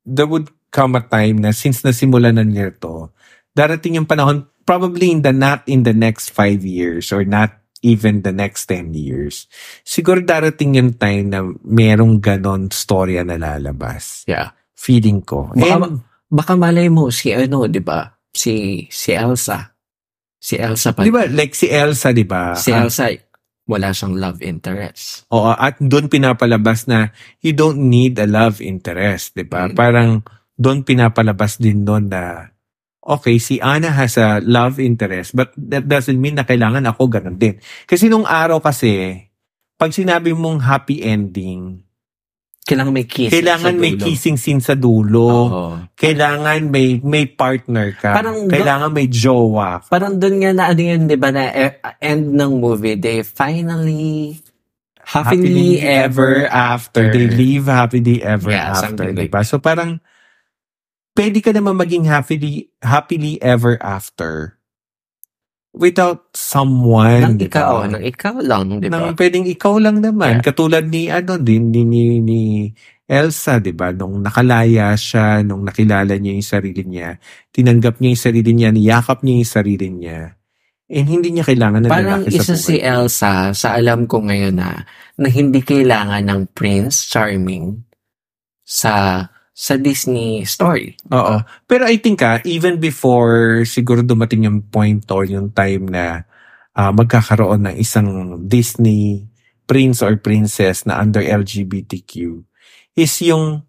there would come a time na since nasimulan na nila to, darating yung panahon probably in the not in the next five years or not even the next 10 years. Siguro darating yung time na merong ganon storya na lalabas. yeah. Feeling ko. Baka, And, baka malay mo si ano, 'di ba? Si si Elsa. Si Elsa pa. di ba, like si Elsa, di ba? Si Ah, Elsa wala siyang love interest. Oo, at doon pinapalabas na you don't need a love interest, 'di ba? Mm. Parang doon pinapalabas din doon na okay, si Anna has a love interest but that doesn't mean na kailangan ako ganun din. Kasi nung araw kasi pag sinabi mong happy ending, Kailangan may kiss. kailangan may kissing scene sa dulo. Oo. Kailangan may may partner ka. Parang do- kailangan may jowa. Parang doon nga na ano yun, 'di ba, na eh, end ng movie, they finally happily, ever after. They live happily ever Yeah, after, like diba? So parang, pwede ka naman maging happily, happily ever after without someone, Nang diba? ikaw, nang ikaw lang, 'di ba? Nang pwedeng ikaw lang naman. Yeah. Katulad ni, ano, din, ni, ni, ni Elsa, di ba? Nung nakalaya siya, nung nakilala niya yung sarili niya, tinanggap niya yung sarili niya, niyakap niya yung sarili niya, and hindi niya kailangan ng Parang isa sa si. Elsa sa alam ko ngayon na na hindi kailangan ng Prince Charming sa sa Disney story. Oo. Pero I think ah, even before siguro dumating yung point or yung time na ah, magkakaroon ng isang Disney prince or princess na under LGBTQ is yung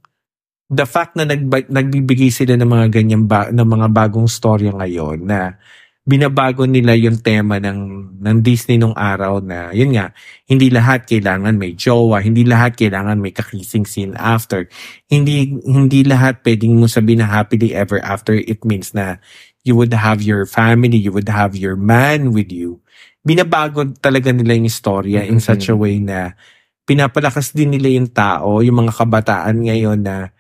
the fact na nagba- nagbibigay sila ng mga ganyan ba, ng mga bagong storya ngayon na binabago nila yung tema ng ng Disney nung araw na yun nga hindi lahat kailangan may jowa hindi lahat kailangan may kakissing scene after. Hindi hindi lahat pwedeng mo sabihin na happily ever after. It means na you would have your family you would have your man with you. Binabago talaga nila yung istorya in Mhm. such a way na pinapalakas din nila yung tao yung mga kabataan ngayon na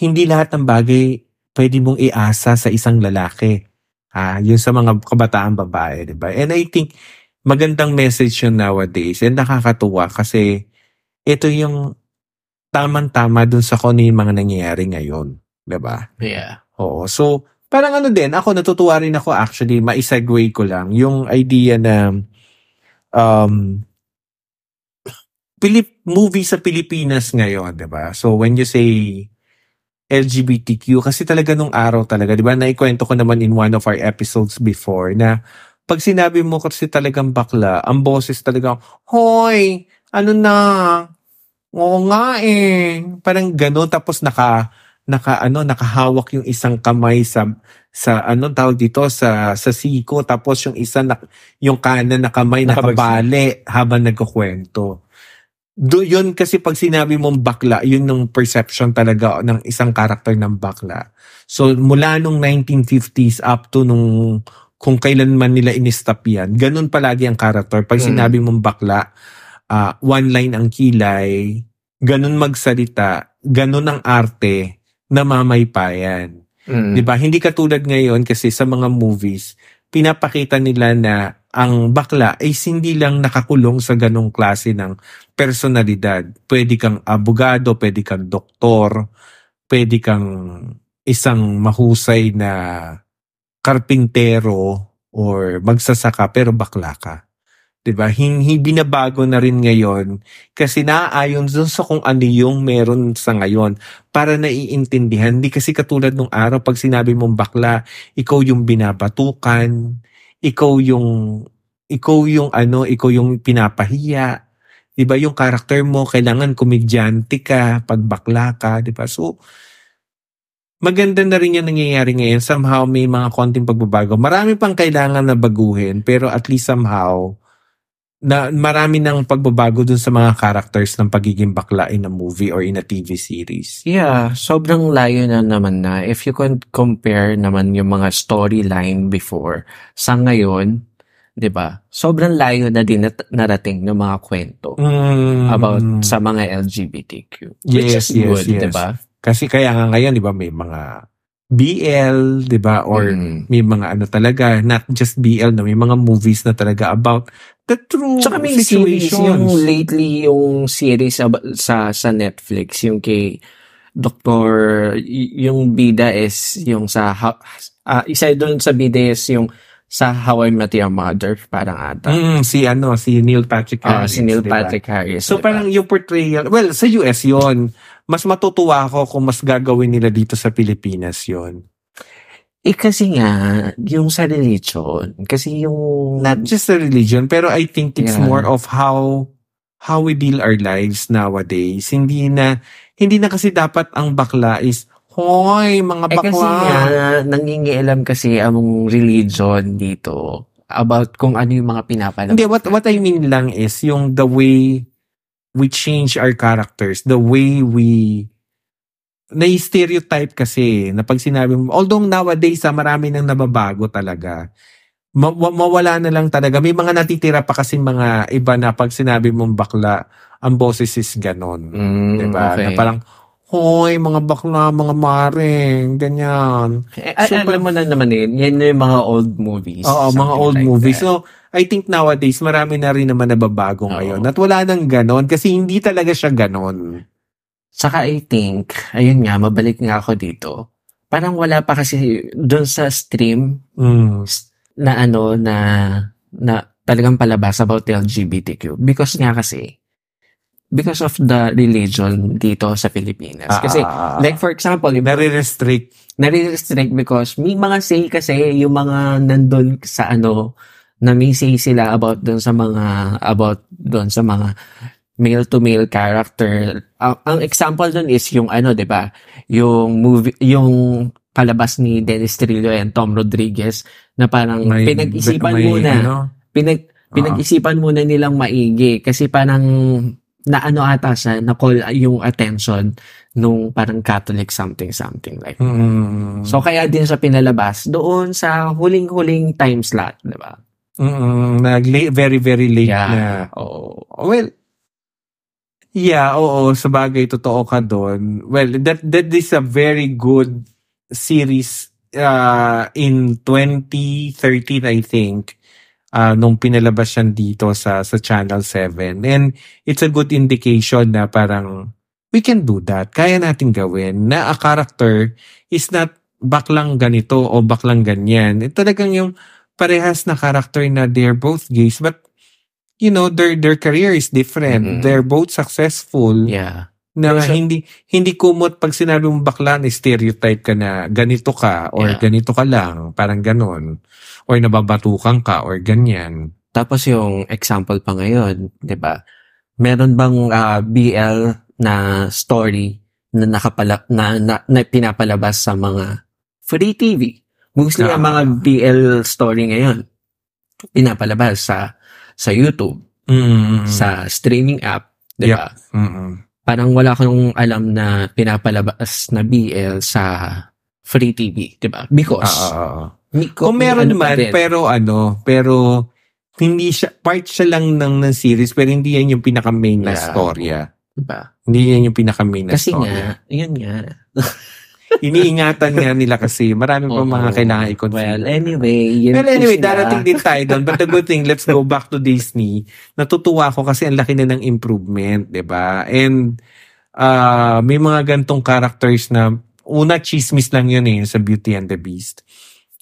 hindi lahat ng bagay pwede mong iasa sa isang lalaki Ah, yun sa mga kabataan babae, 'di ba? And I think magandang message yun nowadays and nakakatuwa kasi ito yung tamang-tama dun sa kung ano yung mga nangyayari ngayon, 'di ba? Yeah. Oo. So, parang ano din, ako natutuwa rin ako actually, ma-segue ko lang yung idea na um Pilip movie sa Pilipinas ngayon, 'di ba? So when you say LGBTQ kasi talaga nung araw talaga, 'di ba? Naikwento ko naman in one of our episodes before na pag sinabi mo kasi talagang bakla, ang boses talaga, "Hoy, ano na? Oo nga eh." Parang gano'n tapos naka naka ano, nakahawak yung isang kamay sa sa ano tawag dito sa sa siko tapos yung isa na, yung kanan na kamay nakabali habang nagkukwento. Do yun kasi pag sinabi mong bakla, yun yung perception talaga ng isang karakter ng bakla. So mula nung 1950s up to nung kung kailan man nila in-stop yan, ganun palagi ang karakter. Pag Mm. sinabi mong bakla, ah, one line ang kilay, ganun magsalita, ganun ang arte, namamaypayan. Mm. 'Di ba? Hindi katulad ngayon kasi sa mga movies, pinapakita nila na ang bakla ay hindi lang nakakulong sa ganong klase ng personalidad. Pwede kang abogado, pwede kang doktor, pwede kang isang mahusay na karpintero or magsasaka pero bakla ka. 'Di ba? Hindi binabago na rin ngayon kasi naaayon dun sa kung ano yung meron sa ngayon para naiintindihan. Hindi kasi katulad nung araw pag sinabi mong bakla, ikaw yung binabatukan, ikaw yung ikaw yung ano, ikaw yung pinapahiya. 'Di ba? Yung karakter mo kailangan komedyante ka pag bakla ka, 'di ba? So maganda na rin yung nangyayari ngayon. Somehow may mga konting pagbabago. Marami pang kailangan na baguhin pero at least somehow na marami ng pagbabago dun sa mga characters ng pagiging bakla in a movie or in a TV series. Yeah, sobrang layo na naman na. If you can compare naman yung mga storyline before sa ngayon, 'di ba? Sobrang layo na din nat- narating ng mga kwento Mm. about sa mga LGBTQ. Which Yes, is yes, good, yes. 'di ba? Kasi kaya nga ngayon, di ba, may mga BL, di ba, or Mm. may mga ano talaga, not just BL, na may mga movies na talaga about the true Tsaka may series, situations. yung lately yung series ab- sa sa Netflix, yung kay Dr. yung bida is yung sa ha- ah, isa doon sa bida is yung sa How I Met Your Mother, parang ata. Mm, si ano, si Neil Patrick Ah, Harris. si Neil di ba? Patrick Harris. So diba? parang yung portrayal, well, sa US yon mas matutuwa ako kung mas gagawin nila dito sa Pilipinas yon Eh kasi nga, yung sa religion, kasi yung... Not just a religion, pero I think it's Yeah. more of how how we deal our lives nowadays. Hindi na hindi na kasi dapat ang bakla is hoy mga eh kasi bakla. nga, nangingialam kasi ang religion dito about kung ano yung mga pinapalabas. Hindi what what I mean lang is yung the way we change our characters, the way we na-stereotype kasi na pag sinabi mo, although nowadays ah, marami nang nababago talaga. Ma- wa- mawala na lang talaga. May mga natitira pa kasi mga iba na pag sinabi mong bakla, ang boses is ganon. Mm, diba? okay. Na parang, hoy, mga bakla, mga maring, ganyan. Eh, So, alam mo na naman eh, yan yung mga old movies. Oo, mga old like movies. that. So, I think nowadays, marami na rin naman nababago Oo. ngayon. At wala nang ganon kasi hindi talaga siya ganon. Saka I think, ayun nga, mabalik nga ako dito. Parang wala pa kasi doon sa stream Mm. na ano, na, na talagang palabas about LGBTQ. Because nga kasi, because of the religion dito sa Pilipinas. Kasi, Ah, like for example, nare-restrict. nare-restrict because may mga say kasi yung mga nandun sa ano na may say sila about doon sa mga about doon sa mga male to male character. Ang, ang example doon is yung ano, 'di ba? Yung movie yung palabas ni Dennis Trillo and Tom Rodriguez na parang May- pinag-isipan may, muna. ano, Pinag pinag-isipan muna nilang maigi kasi parang na ano ata siya, na call yung attention nung parang Catholic something something like mm, So kaya din sa pinalabas doon sa huling-huling time slot, 'di ba? mm, nag very, very late Yeah. na. Oo. Well, yeah, oo, sa bagay, totoo ka doon. Well, that, that is a very good series uh, in 2013, I think, uh, nung pinalabas yan dito sa, sa Channel 7. And it's a good indication na parang we can do that. Kaya natin gawin na a character is not baklang ganito o baklang ganyan. Ito talagang yung parehas na character na they're both gays but you know, their their career is different. Mm. They're both successful. Yeah. Na siya- hindi hindi kumot pag sinabi mong bakla na stereotype ka na ganito ka or Yeah. ganito ka lang, parang ganon. Or nababatukan ka or ganyan. Tapos yung example pa ngayon, 'di ba? Meron bang ah, BL na story na nakapala na, na, na pinapalabas sa mga free TV? Mostly Ah. ang mga BL story ngayon pinapalabas sa sa YouTube, Mm. sa streaming app, 'di Yep. ba? Mm-mm. Parang wala akong alam na pinapalabas na BL sa free TV, 'di ba? Because ah. mi- Kung meron ano man, pero ano, pero hindi siya, part siya lang ng, ng series, pero hindi yan yung pinaka-main na Yeah. storya. Diba? Hindi yan yung pinaka-main na Kasi storya. nga, yun nga. (laughs) Iniingatan nga nila kasi marami pa mga kailangan i-configure. Well, anyway, yun Well, anyway, darating din tayo doon. But the good thing, let's go back to Disney. Natutuwa ako kasi ang laki na ng improvement, 'di ba? And uh, may mga gantong characters na una chismis lang yun eh sa Beauty and the Beast.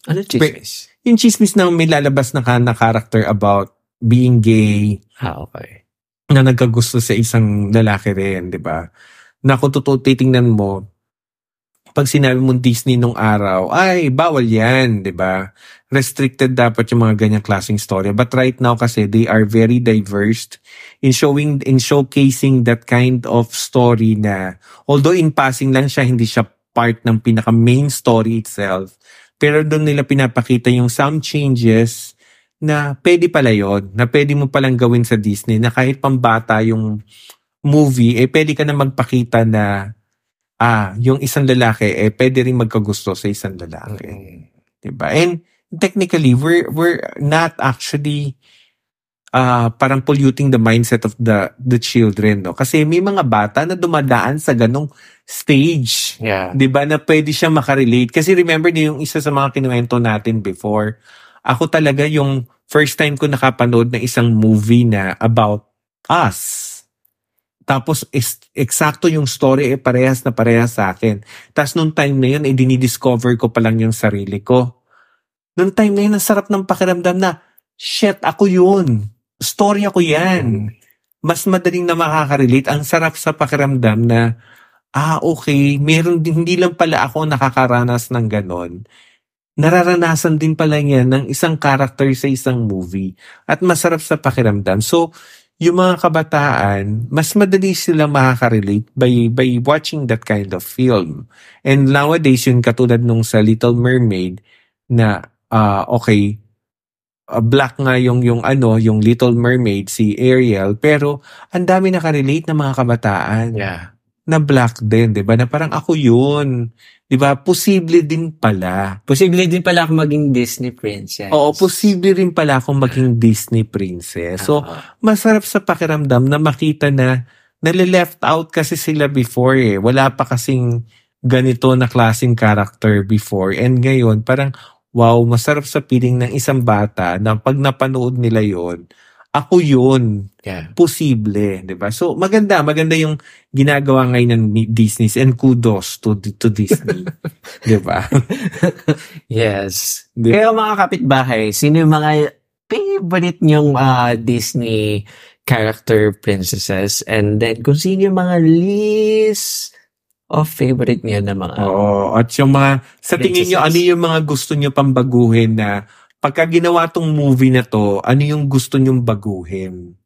Ano chismis? Yung chismis na may lalabas na, ka- na character about being gay, Ah, okay. na nagkagusto sa isang lalaki rin, 'di ba? Na kung totoo titingnan mo, pag sinabi mong Disney nung araw, ay bawal 'yan, 'di ba? Restricted dapat yung mga ganyang klaseng story. But right now kasi they are very diverse in showing in showcasing that kind of story na although in passing lang siya, hindi siya part ng pinaka main story itself. Pero doon nila pinapakita yung some changes na pwede pala yun, na pwede mo palang gawin sa Disney, na kahit pambata yung movie, eh pwede ka na magpakita na ah, yung isang lalaki, eh pwede rin magkagusto sa isang lalaki. Diba? And technically, we're, we're not actually uh, parang polluting the mindset of the the children. No? Kasi may mga bata na dumadaan sa ganong stage. Yeah. 'di ba na pwede siya makarelate kasi remember niyo yung isa sa mga kinuwento natin before ako talaga yung first time ko nakapanood ng isang movie na about us tapos eksakto yung story eh parehas na parehas sa akin tapos nung time na yun eh dinidiscover ko pa lang yung sarili ko nung time na yun ang sarap ng pakiramdam na shit ako yun story ako yan mas madaling na makaka-relate ang sarap sa pakiramdam na ah, okay, meron din, hindi lang pala ako nakakaranas ng ganon. Nararanasan din pala niya ng isang character sa isang movie. At masarap sa pakiramdam. So, yung mga kabataan, mas madali sila makaka-relate by, by watching that kind of film. And nowadays, yung katulad nung sa Little Mermaid, na, ah, okay, ah, black nga yung, yung ano, yung Little Mermaid, si Ariel, pero ang dami nakarelate ng mga kabataan Yeah. Na black din, 'di ba? Na parang ako 'yun. 'Di ba? Posible din pala. Posible din pala ako maging Disney princess. Oo, posible rin pala akong maging Disney princess. So, Ah, masarap sa pakiramdam na makita na nale-left out kasi sila before eh. Wala pa kasing ganito na klaseng character before. And ngayon, parang wow, masarap sa feeling ng isang bata na pag napanood nila yon ako yun. yeah. Posible, 'di ba? So maganda, maganda yung ginagawa ngayon ng Disney and kudos to to Disney, (laughs) 'di ba? Yes. Di- Kaya mga kapitbahay, sino yung mga favorite nyong ah, Disney character princesses? And then, kung sino yung mga least of favorite niyo na mga... Oo, at yung mga sa tingin niyo ano Princesses. yung mga gusto niyo pang baguhin na pagka ginawa tong movie na to, ano yung gusto niyong baguhin?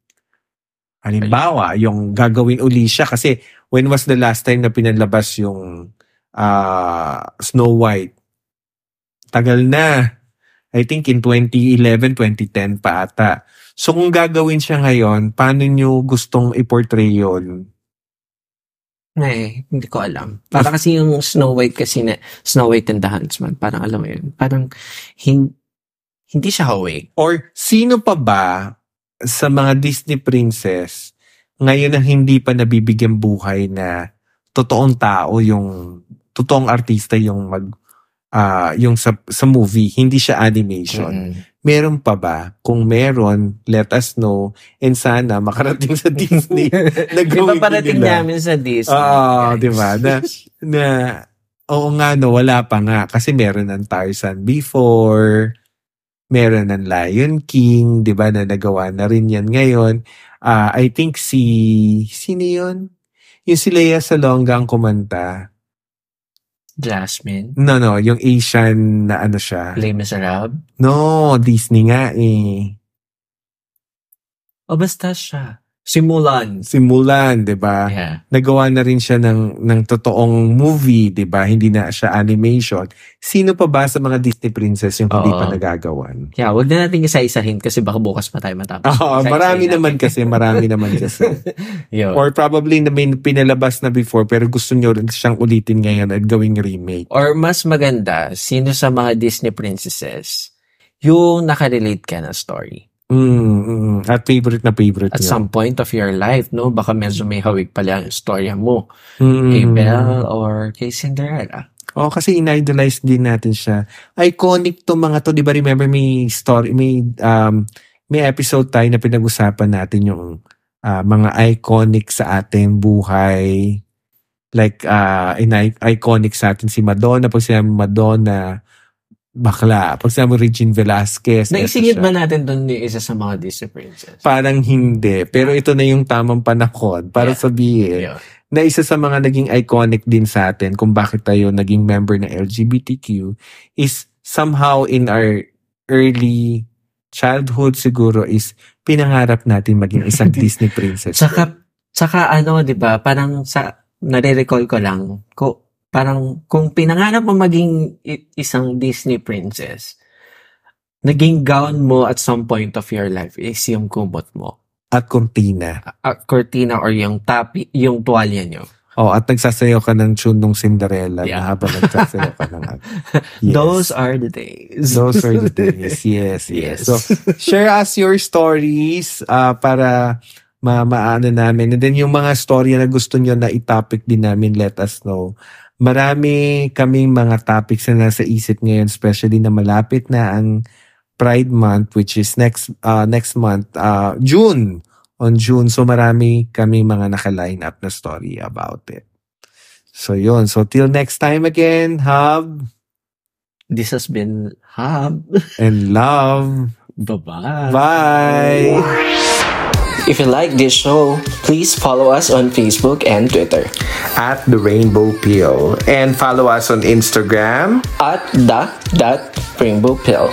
Halimbawa, yung gagawin uli siya kasi when was the last time na pinalabas yung ah, Snow White? Tagal na. I think in 2011, 2010 pa ata. So kung gagawin siya ngayon, paano niyo gustong i-portray yun? Eh, hindi ko alam. Para kasi yung Snow White kasi na, Snow White and the Huntsman, parang alam mo yun, parang hin, hindi siya awake. Or sino pa ba sa mga Disney princess ngayon na hindi pa nabibigyan buhay na totoong tao yung totoong artista yung mag ah yung sa sa movie hindi siya animation meron pa ba kung meron let us know and sana makarating sa Disney (laughs) na gawin din parating nila. namin sa Disney? Oo, guys? di ba? Na, na, oo nga no, wala pa nga. Kasi meron ng Tarzan before. Meron ng Lion King, 'di ba, na nagawa na rin 'yan ngayon. Ah, I think si sino 'yun? Yung si Lea Salonga ang kumanta. Jasmine. No, no, yung Asian na ano siya. Les Miserables. No, Disney nga eh. O basta siya. Si Mulan. Si Mulan, 'di ba? Yeah. Nagawa na rin siya ng ng totoong movie, 'di ba? Hindi na siya animation. Sino pa ba sa mga Disney princess yung hindi Oo. pa nagagawan? Yeah, wag na natin isa-isahin kasi baka bukas pa tayo matapos. Oo, Isa-isahin marami natin. naman kasi, marami (laughs) naman kasi. Yun. Or probably na may pinalabas na before pero gusto nyo rin siyang ulitin ngayon at gawing remake. Or mas maganda, sino sa mga Disney princesses yung nakarelate ka na story. Mm, mm, at favorite na favorite At nyo. some point of your life, no? Baka medyo may hawig pala ang storya mo. Mm. Kay Belle or kay Cinderella. Oh, kasi in-idolize din natin siya. Iconic to mga to, 'di ba? Remember may story, may um may episode tayo na pinag-usapan natin yung ah, mga iconic sa ating buhay. Like uh in iconic sa atin si Madonna, pag sinabi Madonna, bakla. Pag sinabi Regine Velasquez, Naisingit ba natin doon yung isa sa mga Disney princess? Parang hindi. Pero ito na yung tamang panahon para Yeah. sabihin Yun. na isa sa mga naging iconic din sa atin kung bakit tayo naging member ng LGBTQ is somehow in our early childhood siguro is pinangarap natin maging isang (laughs) Disney princess. Tsaka, tsaka ano, di ba, parang sa, nare-recall ko lang, ko, parang kung pinangarap mo maging isang Disney princess, naging gown mo at some point of your life is yung kumot mo. At Cortina. At cortina or yung tapi, yung tuwalya nyo. Oh, at nagsasayaw ka ng tune ng Cinderella Yeah. na habang nagsasayaw ka ng (laughs) yes. Those are the days. Those are the days. (laughs) Yes, yes. Yes. So, share us your stories uh, para ma maano namin. And then yung mga story na gusto nyo na i-topic din namin, let us know. Marami kaming mga topics na nasa isip ngayon, especially na malapit na ang Pride Month, which is next uh, next month, uh, June. On June. So marami kami mga naka-line up na story about it. So yun. So till next time again, Hub This has been Hub. and Love. Bye-bye. Bye! If you like this show, please follow us on Facebook and Twitter At the Rainbow Pill And follow us on Instagram. at the dot rainbow pill.